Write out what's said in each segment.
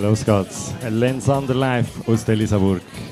Los geht's. Lenz Live aus Elisabeth. Merci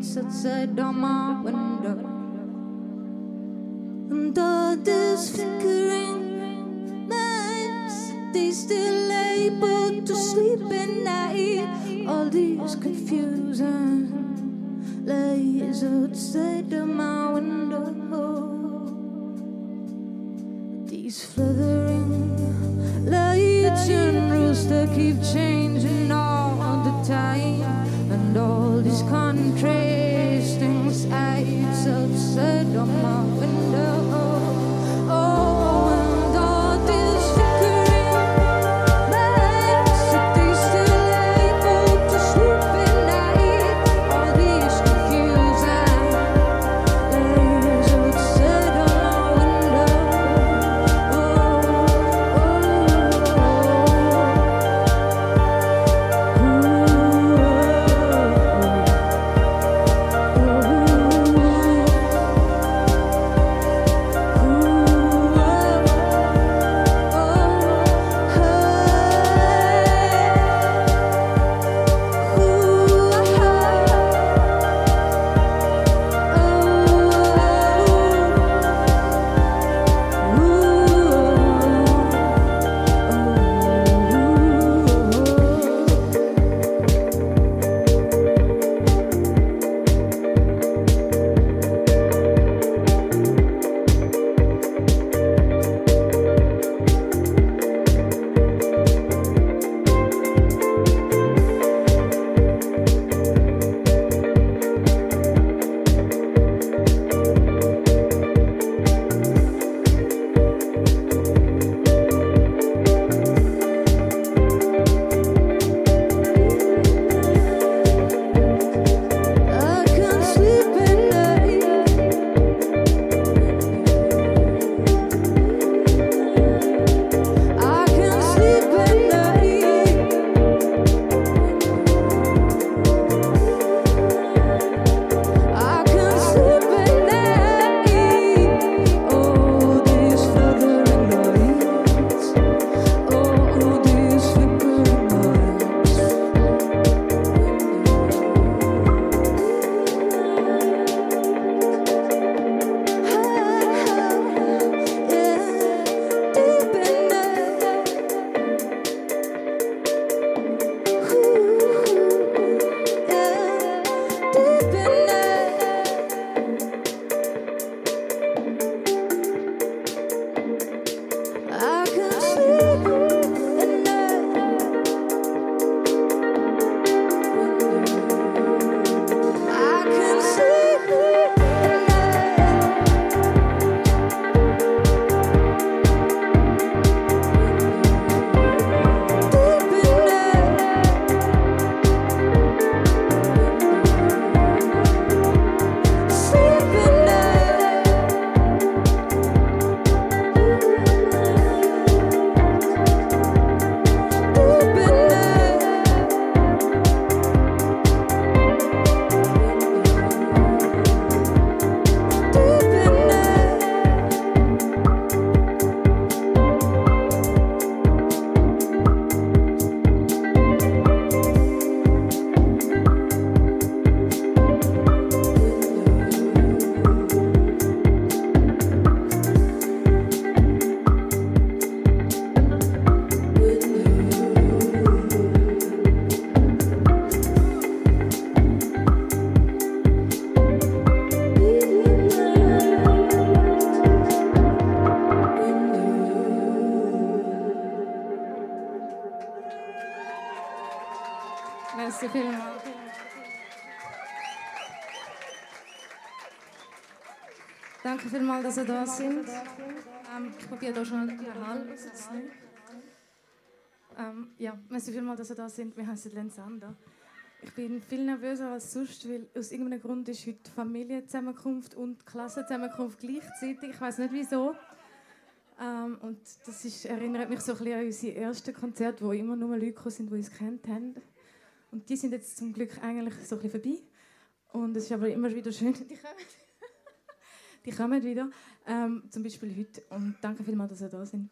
Outside on my window. And all this flickering lights, they still able to sleep at night. All these confusion lies outside of my window. These fluttering lights and rules that keep changing. Dass ihr da sind. Ähm, ich probiere hier schon den Hall rauszunehmen. Ähm, ja, merci vielmals, dass ihr da sind. Wir heißen Lensander. Ich bin viel nervöser als sonst, weil aus irgendeinem Grund ist heute Familienzusammenkunft und Klassenzusammenkunft gleichzeitig. Ich weiß nicht wieso. Ähm, und das ist, erinnert mich so ein bisschen an unsere ersten Konzerte, wo immer nur Leute sind, die uns kennt haben. Und die sind jetzt zum Glück eigentlich so ein bisschen vorbei. Und es ist aber immer wieder schön, die kommen, die kommen wieder. Ähm, zum Beispiel heute. Und danke vielmals, dass ihr da sind.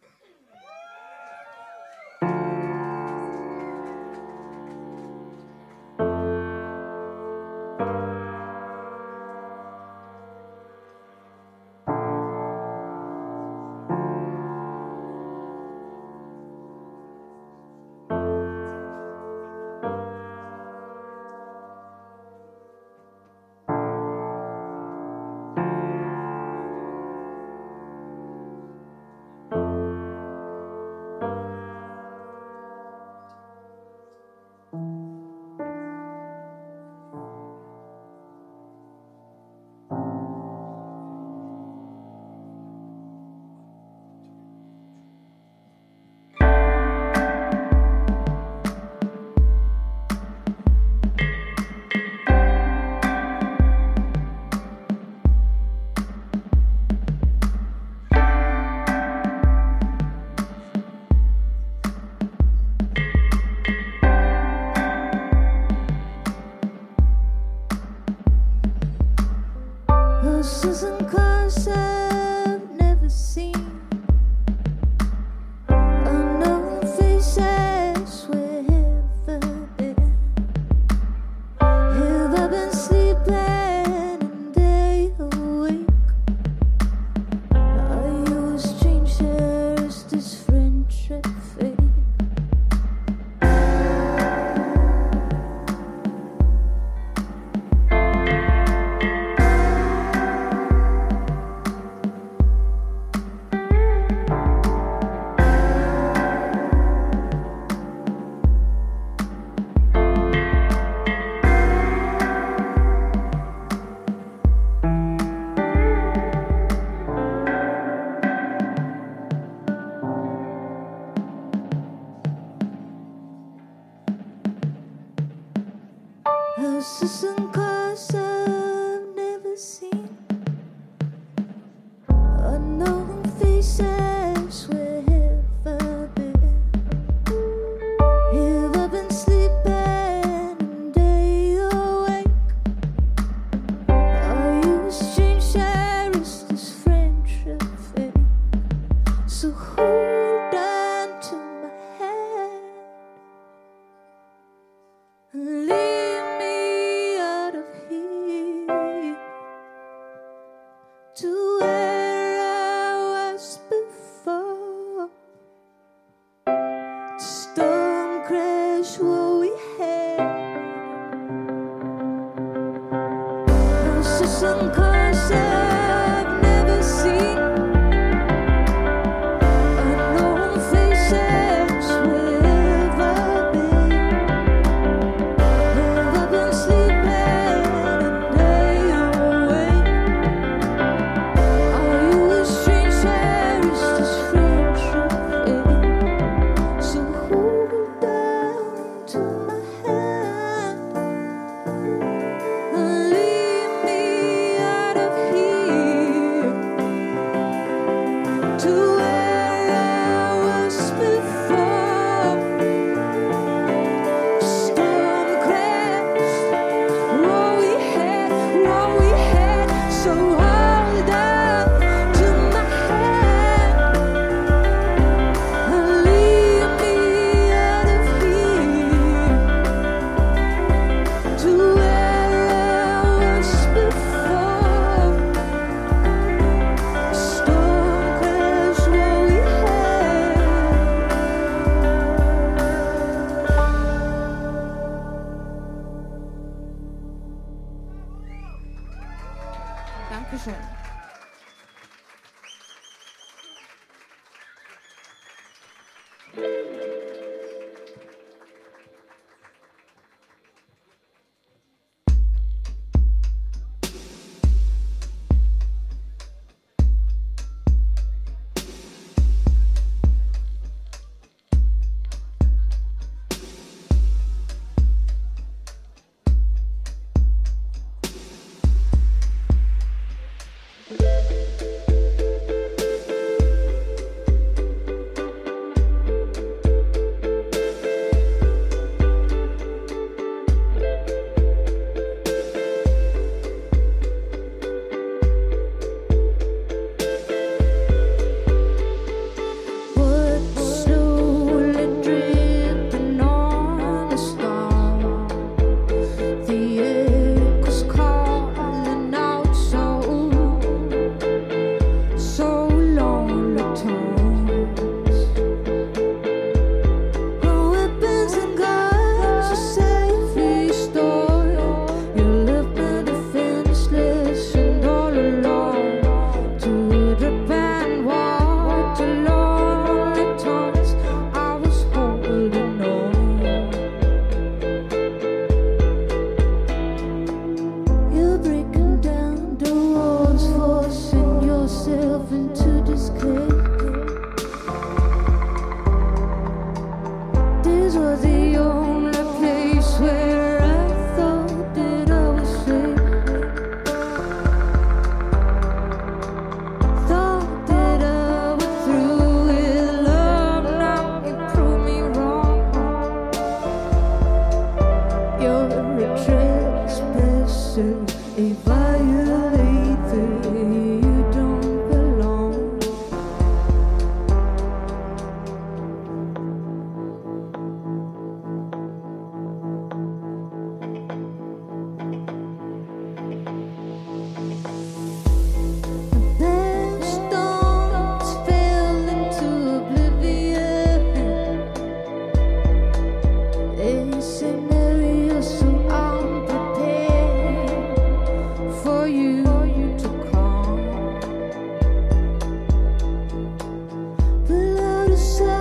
Sư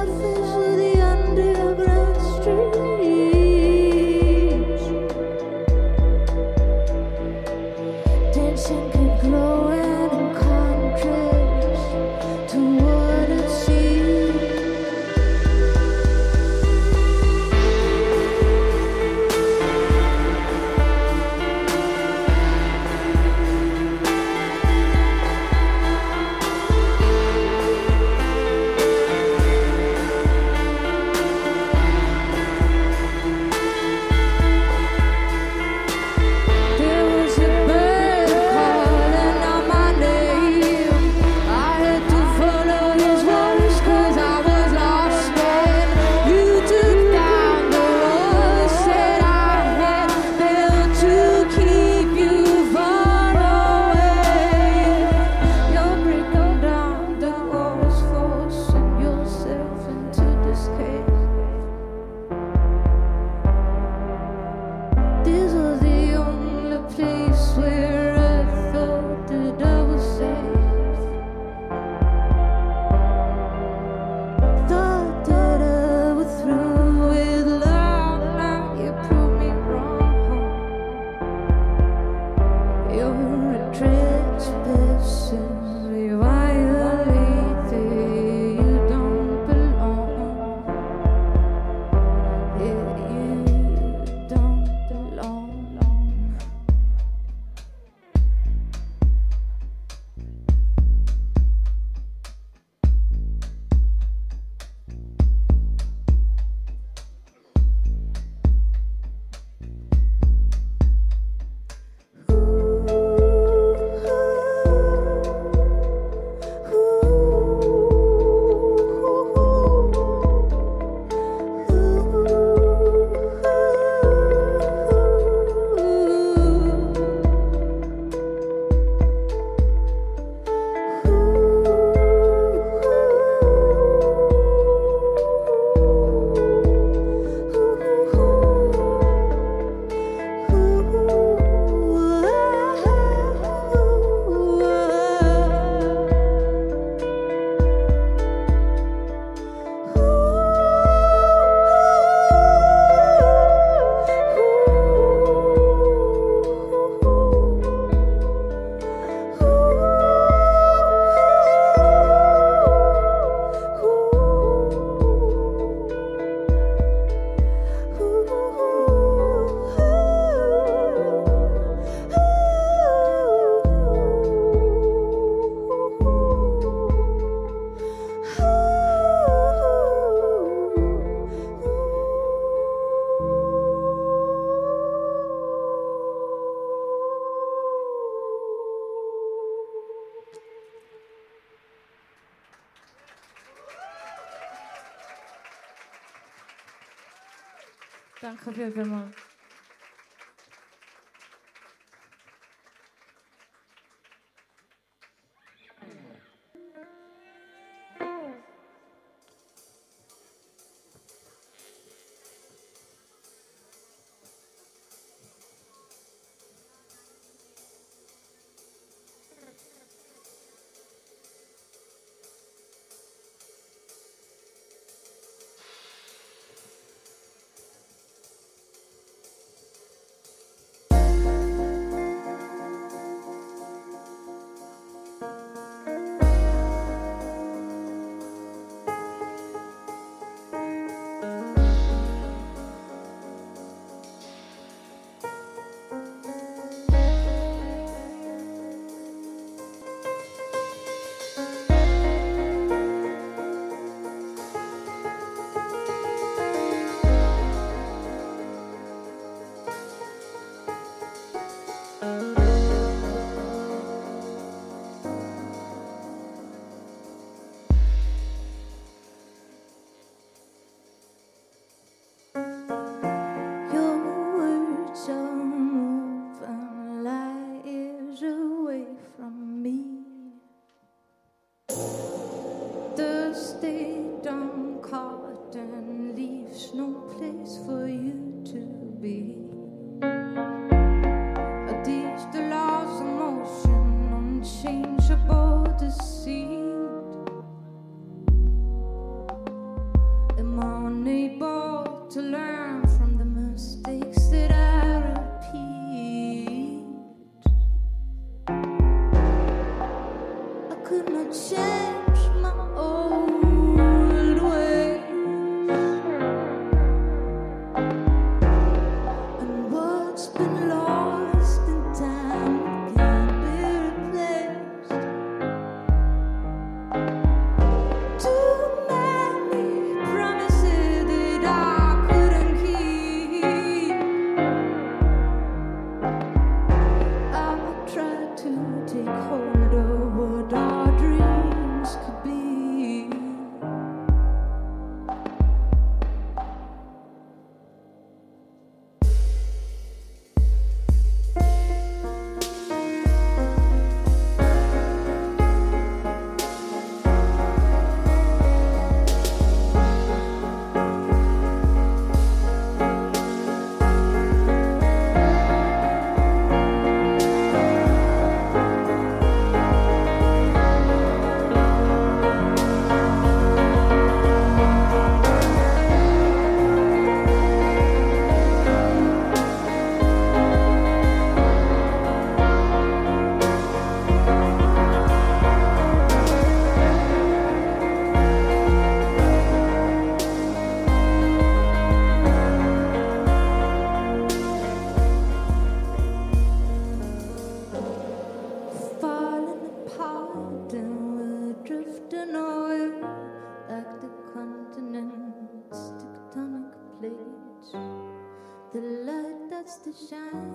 짠.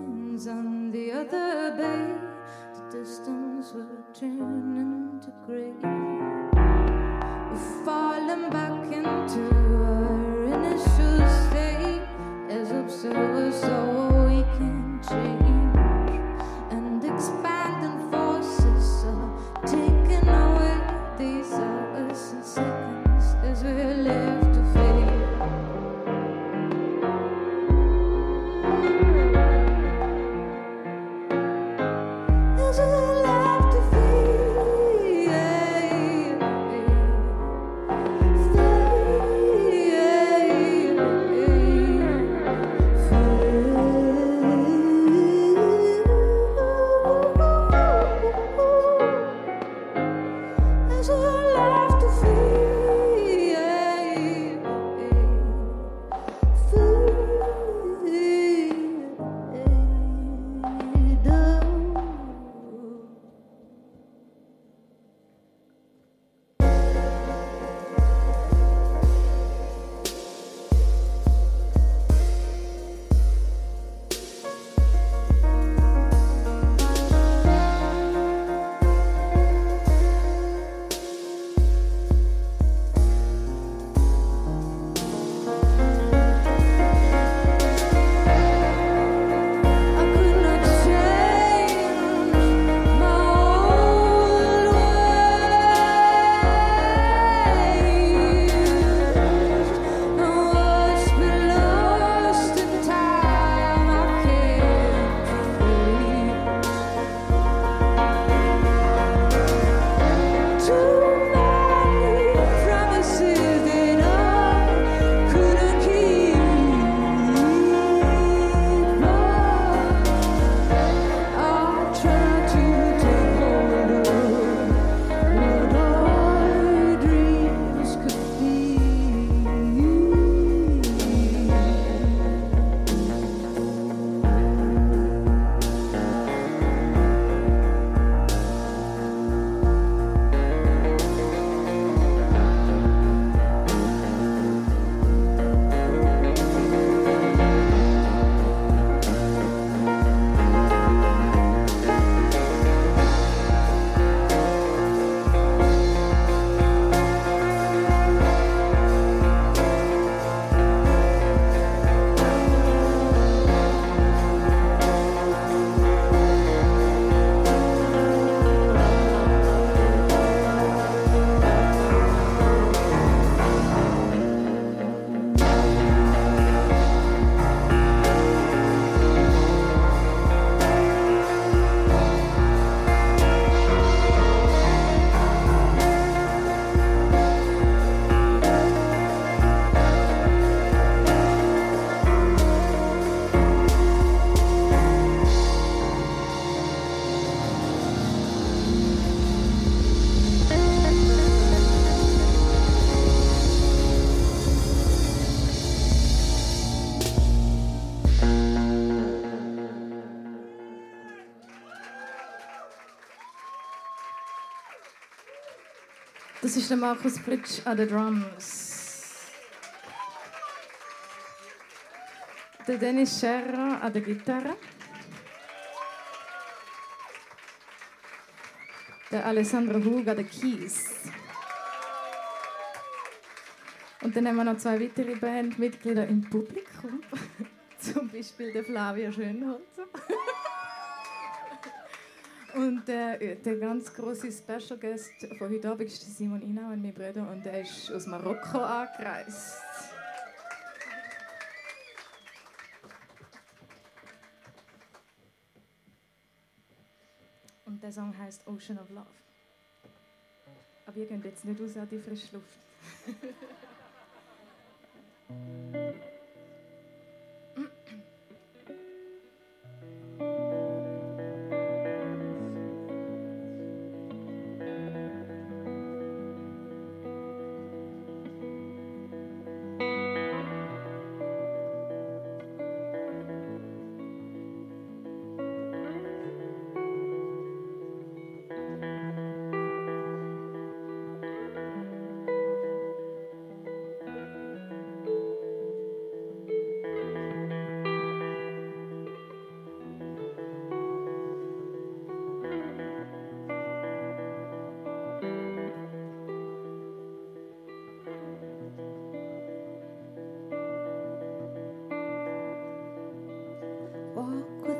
Der Markus Pritsch an den Drums. Der Dennis Scherrer an der Gitarre. Der Alessandro Hug an den Keys. Und dann haben wir noch zwei weitere Bandmitglieder im Publikum. Zum Beispiel der Flavia Schönholzer. Und äh, der ganz große Special Guest von heute Abend ist Simon Inau und mein Bruder und er ist aus Marokko angereist. Und der Song heißt Ocean of Love. Aber ihr könnt jetzt nicht raus an die frische Luft.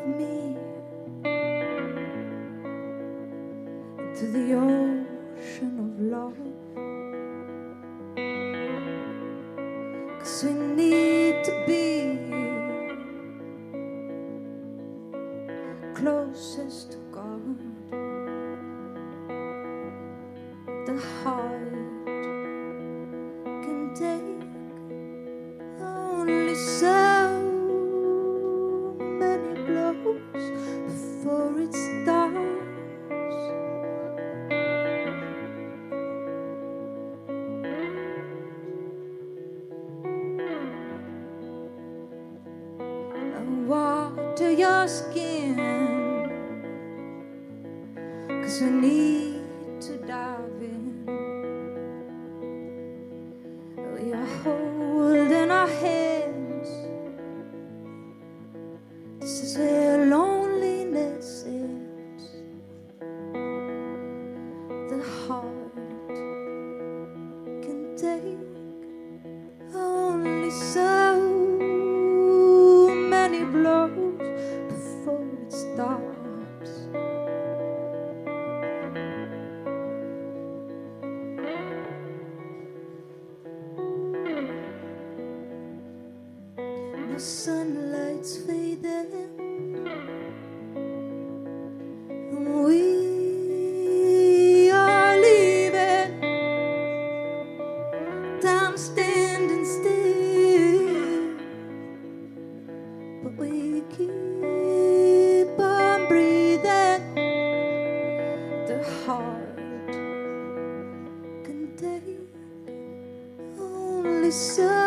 me. Into the so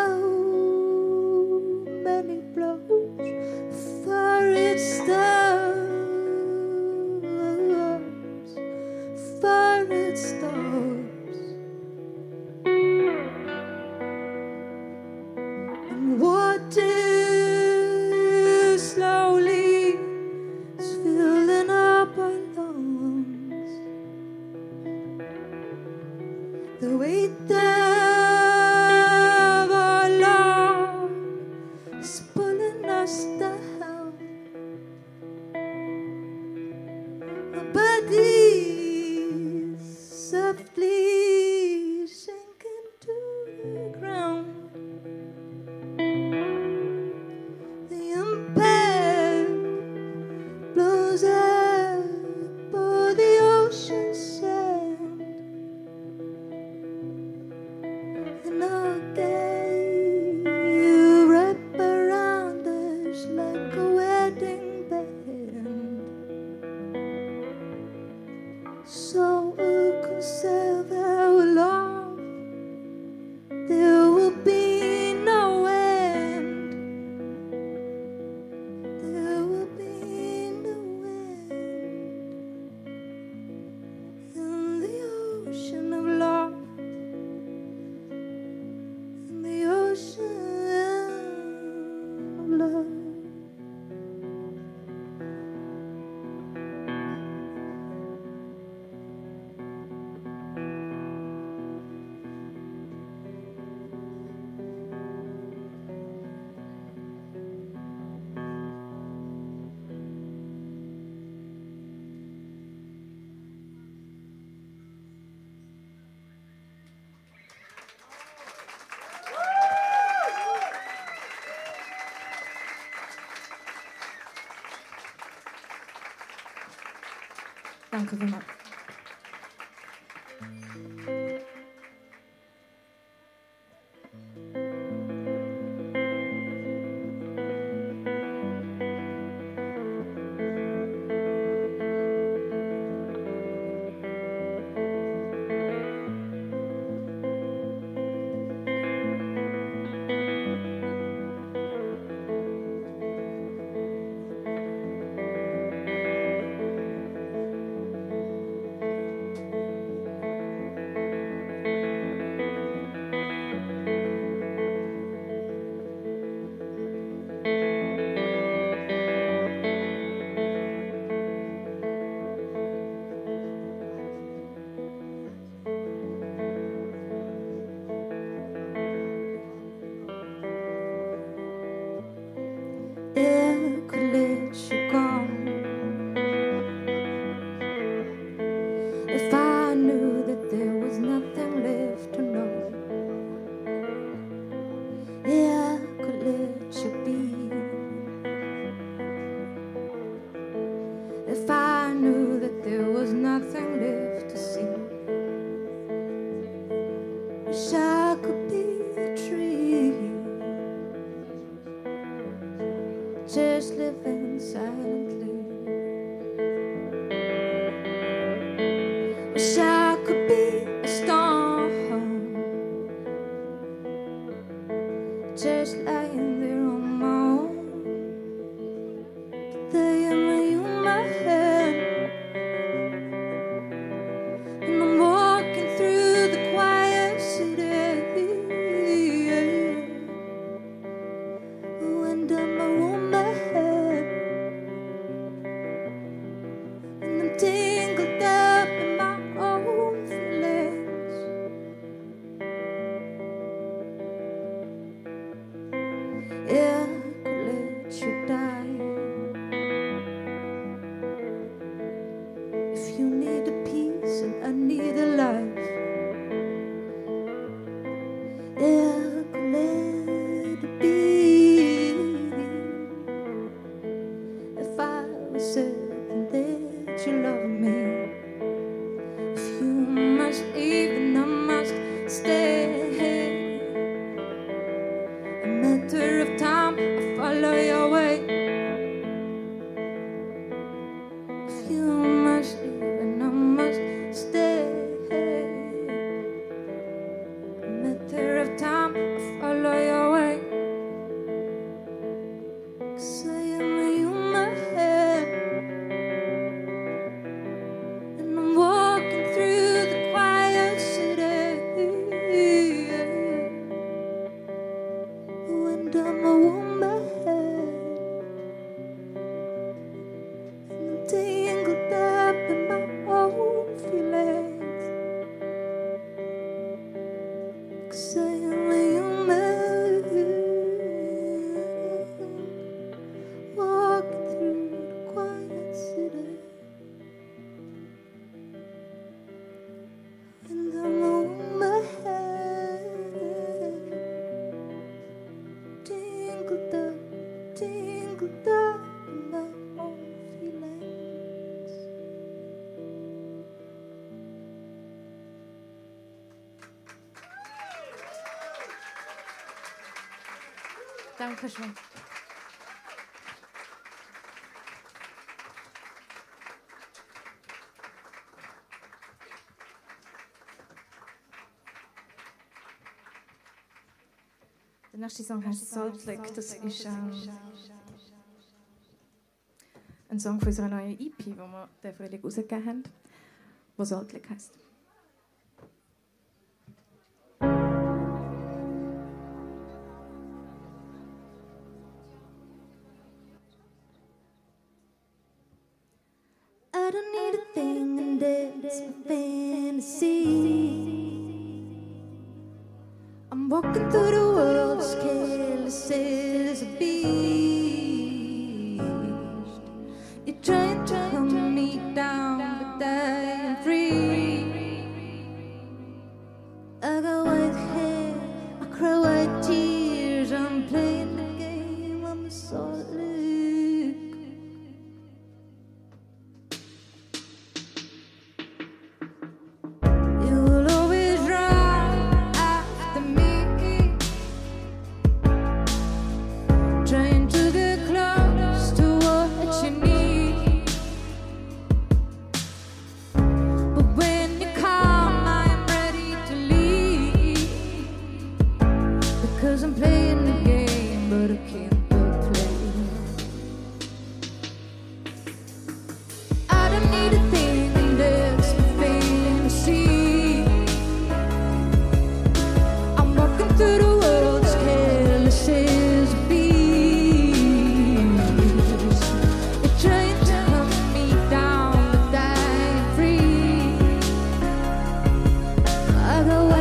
Danke so. Dankeschön. Der nächste Song heißt Saltlick. Das ist ähm, ein Song von unserer neuen EP, die wir den Frühling rausgegeben haben, der Saltlick heißt. the way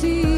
see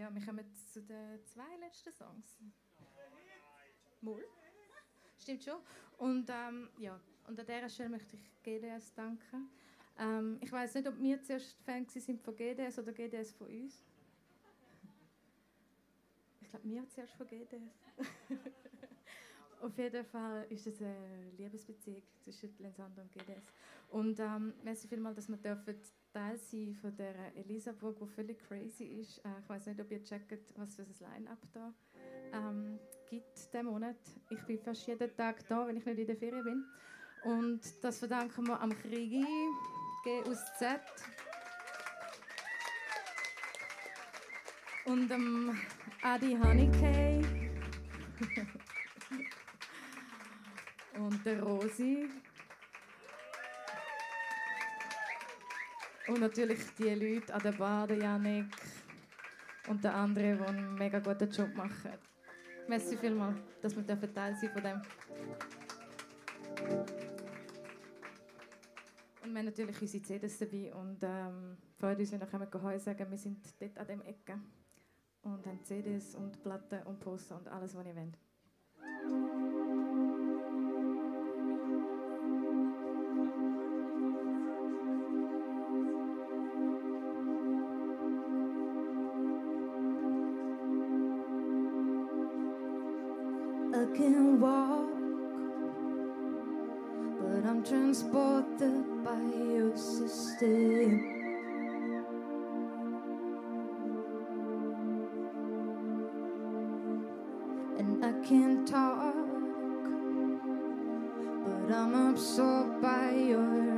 Ja, wir kommen zu den zwei letzten Songs. Wohl? Stimmt schon. Und ähm, ja, und an dieser Stelle möchte ich GDS danken. Ähm, ich weiß nicht, ob wir zuerst Fan sind von GDS oder GDS von uns. Ich glaube, wir zuerst von GDS. Auf jeden Fall ist es eine Liebesbeziehung zwischen Lensander und GDS. Und ähm, merci vielmals, dass wir dürfen Teil sein von der Elisabeth, die völlig crazy ist. Äh, ich weiß nicht, ob ihr checkt, was für ein Line-Up da ähm, gibt diesen Monat. Ich bin fast jeden Tag da, wenn ich nicht in der Ferien bin. Und das verdanken wir am Krigi, G aus Z. Und dem Adi Honeycay. und der Rosi. Und natürlich die Leute an der Bar, der Janik und der andere, die einen mega guten Job machen. Merci vielmals, dass wir Teil sein von dem. Und wir haben natürlich unsere CDs dabei und ähm, freuen uns, wenn kommen Heu sagen, wir sind dort an dem Ecke und haben CDs und Platten und Poster und alles, was ihr wollt. walk, but I'm transported by your system. And I can't talk, but I'm absorbed by your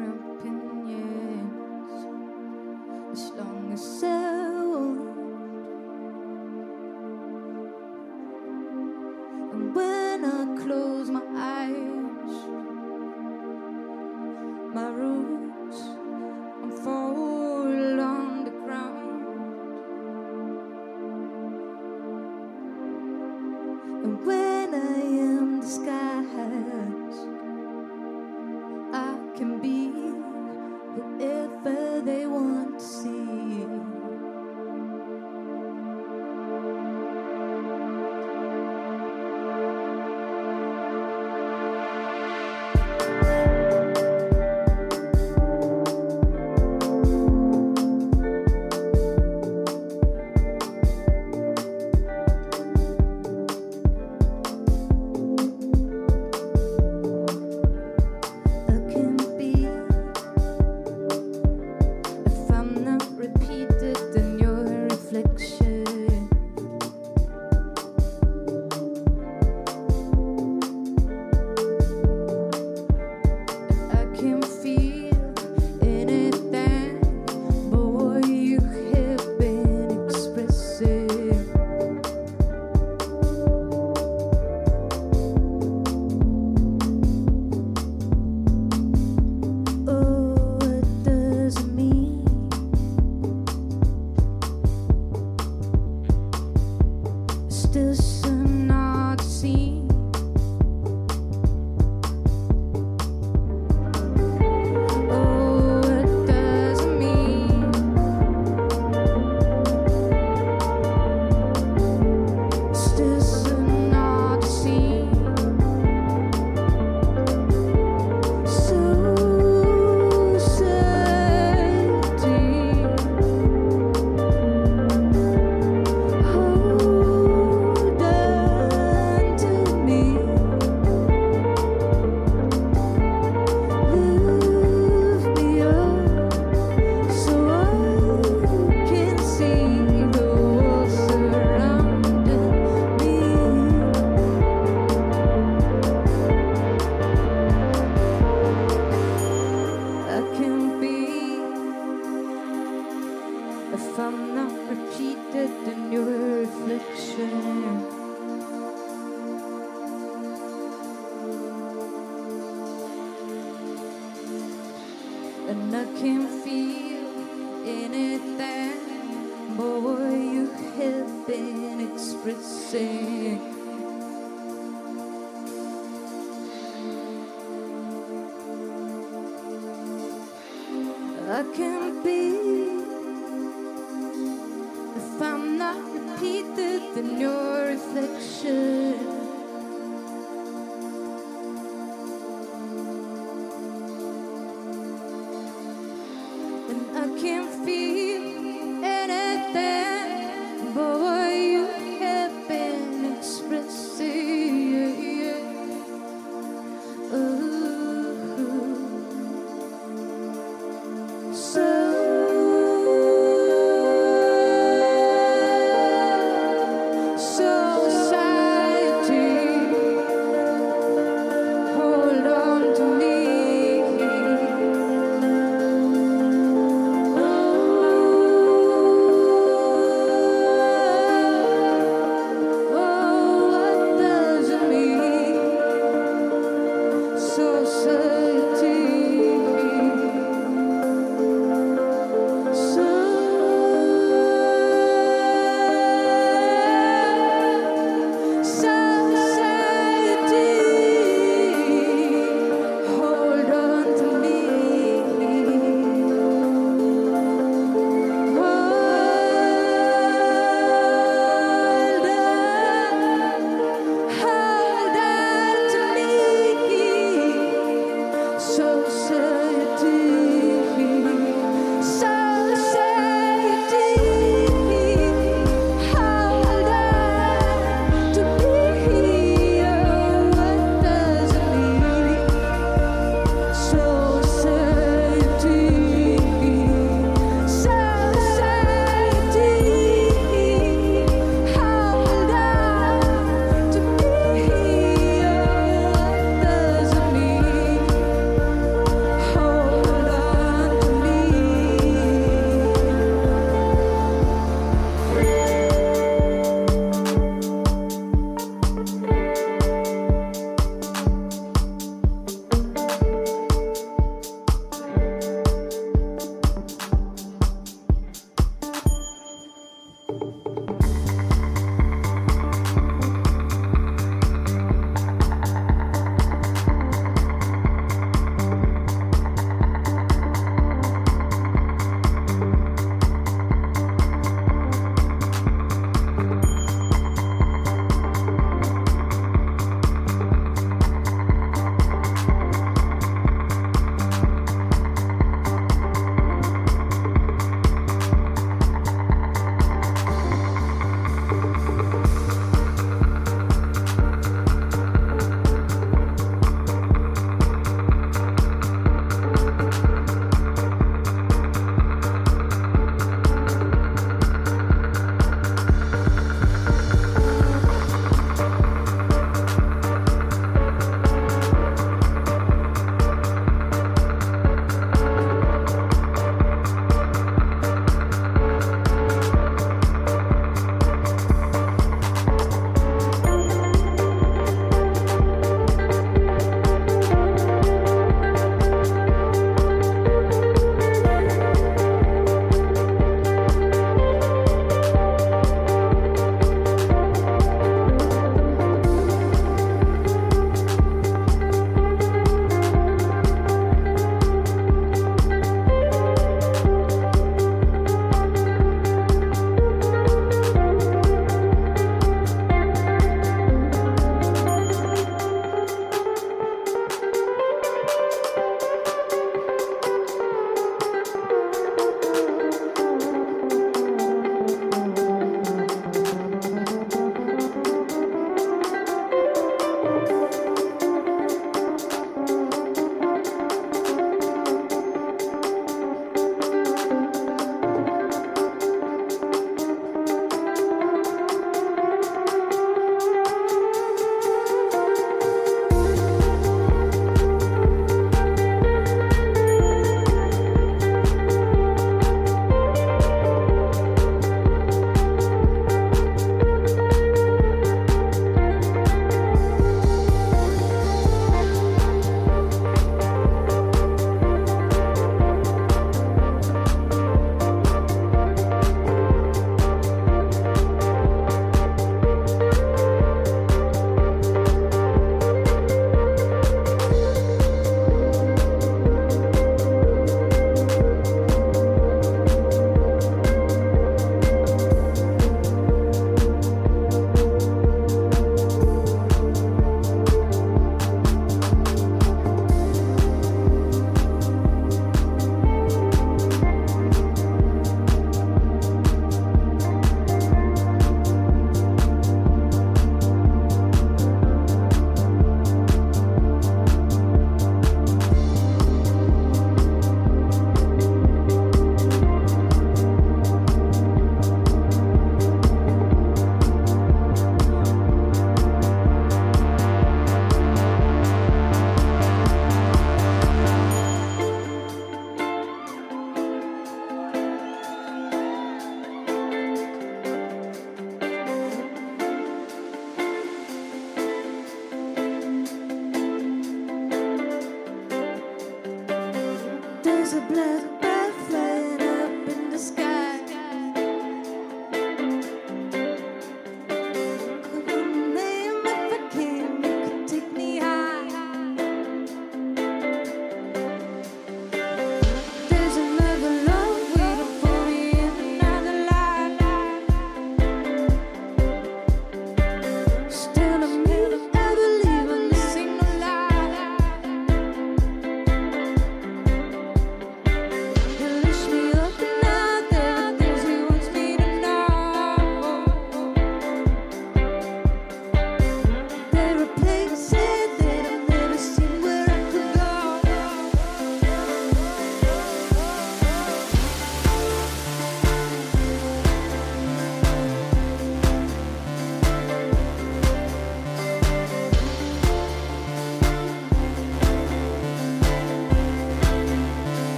than your reflection.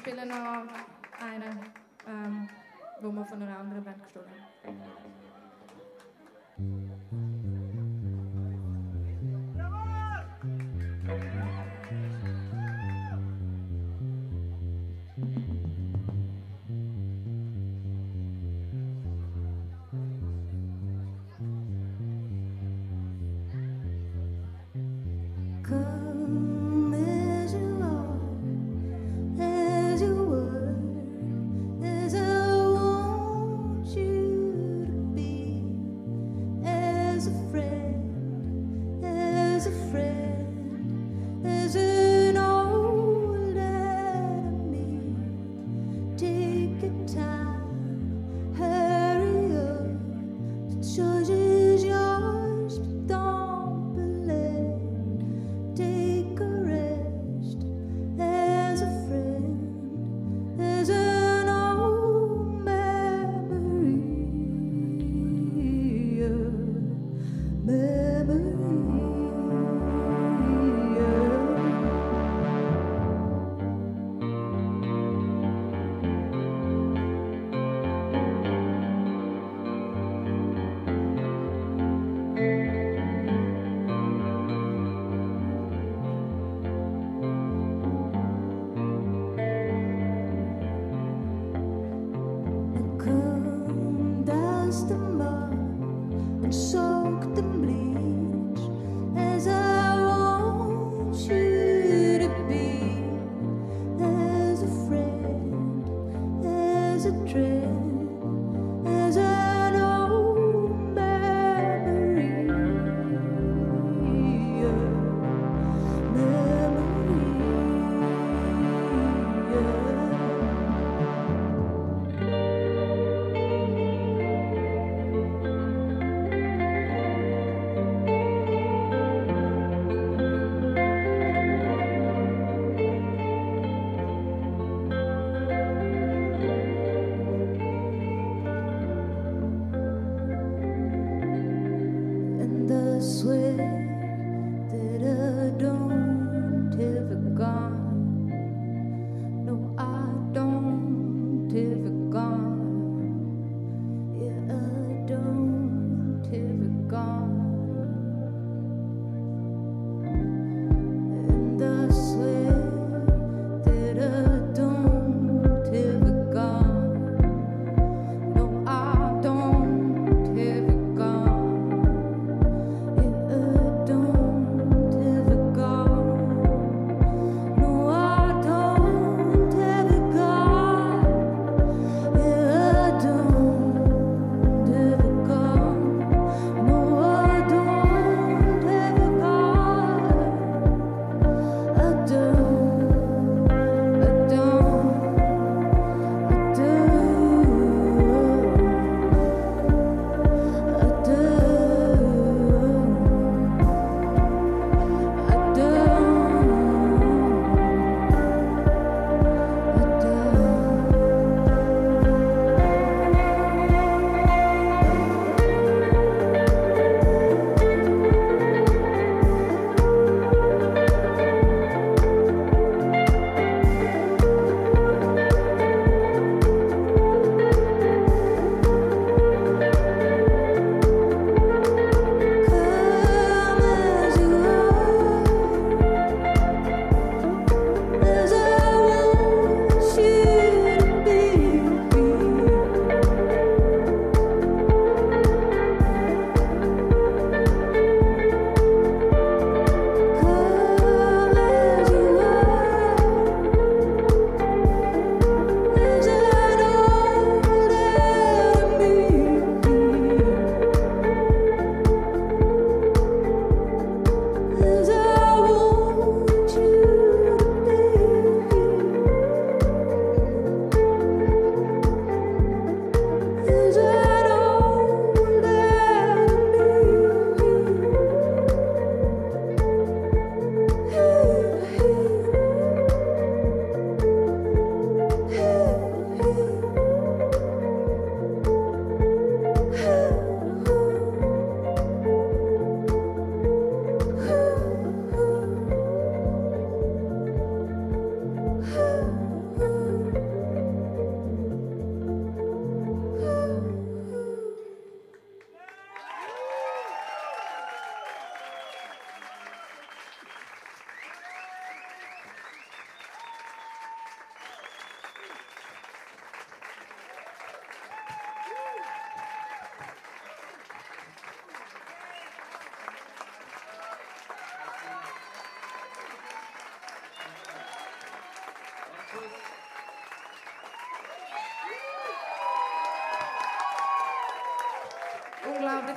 spiele noch eine, ähm, wo wir von einer anderen Band gestohlen haben. good.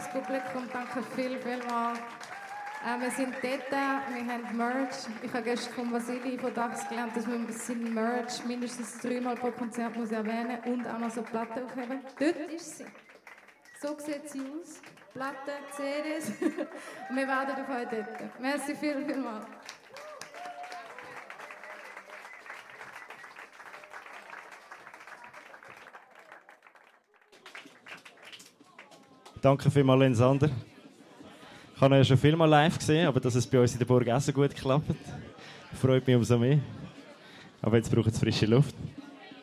Unglaubliches Publikum. Danke viel, viel mal. Äh, wir sind dort, wir haben Merch. Ich habe gestern von Vasili von Dax gelernt, dass man sein Merch mindestens dreimal pro Konzert muss erwähnen und auch noch so Platten aufheben. Dort ist sie. So sieht sie aus. Platten, CDs. wir warten auf euch dort. Merci viel, viel Danke vielmals, Lensander. Ich habe ja schon viel mal live gesehen, aber dass es bei uns in der Burg auch so gut klappt, freut mich umso mehr. Aber jetzt braucht es frische Luft.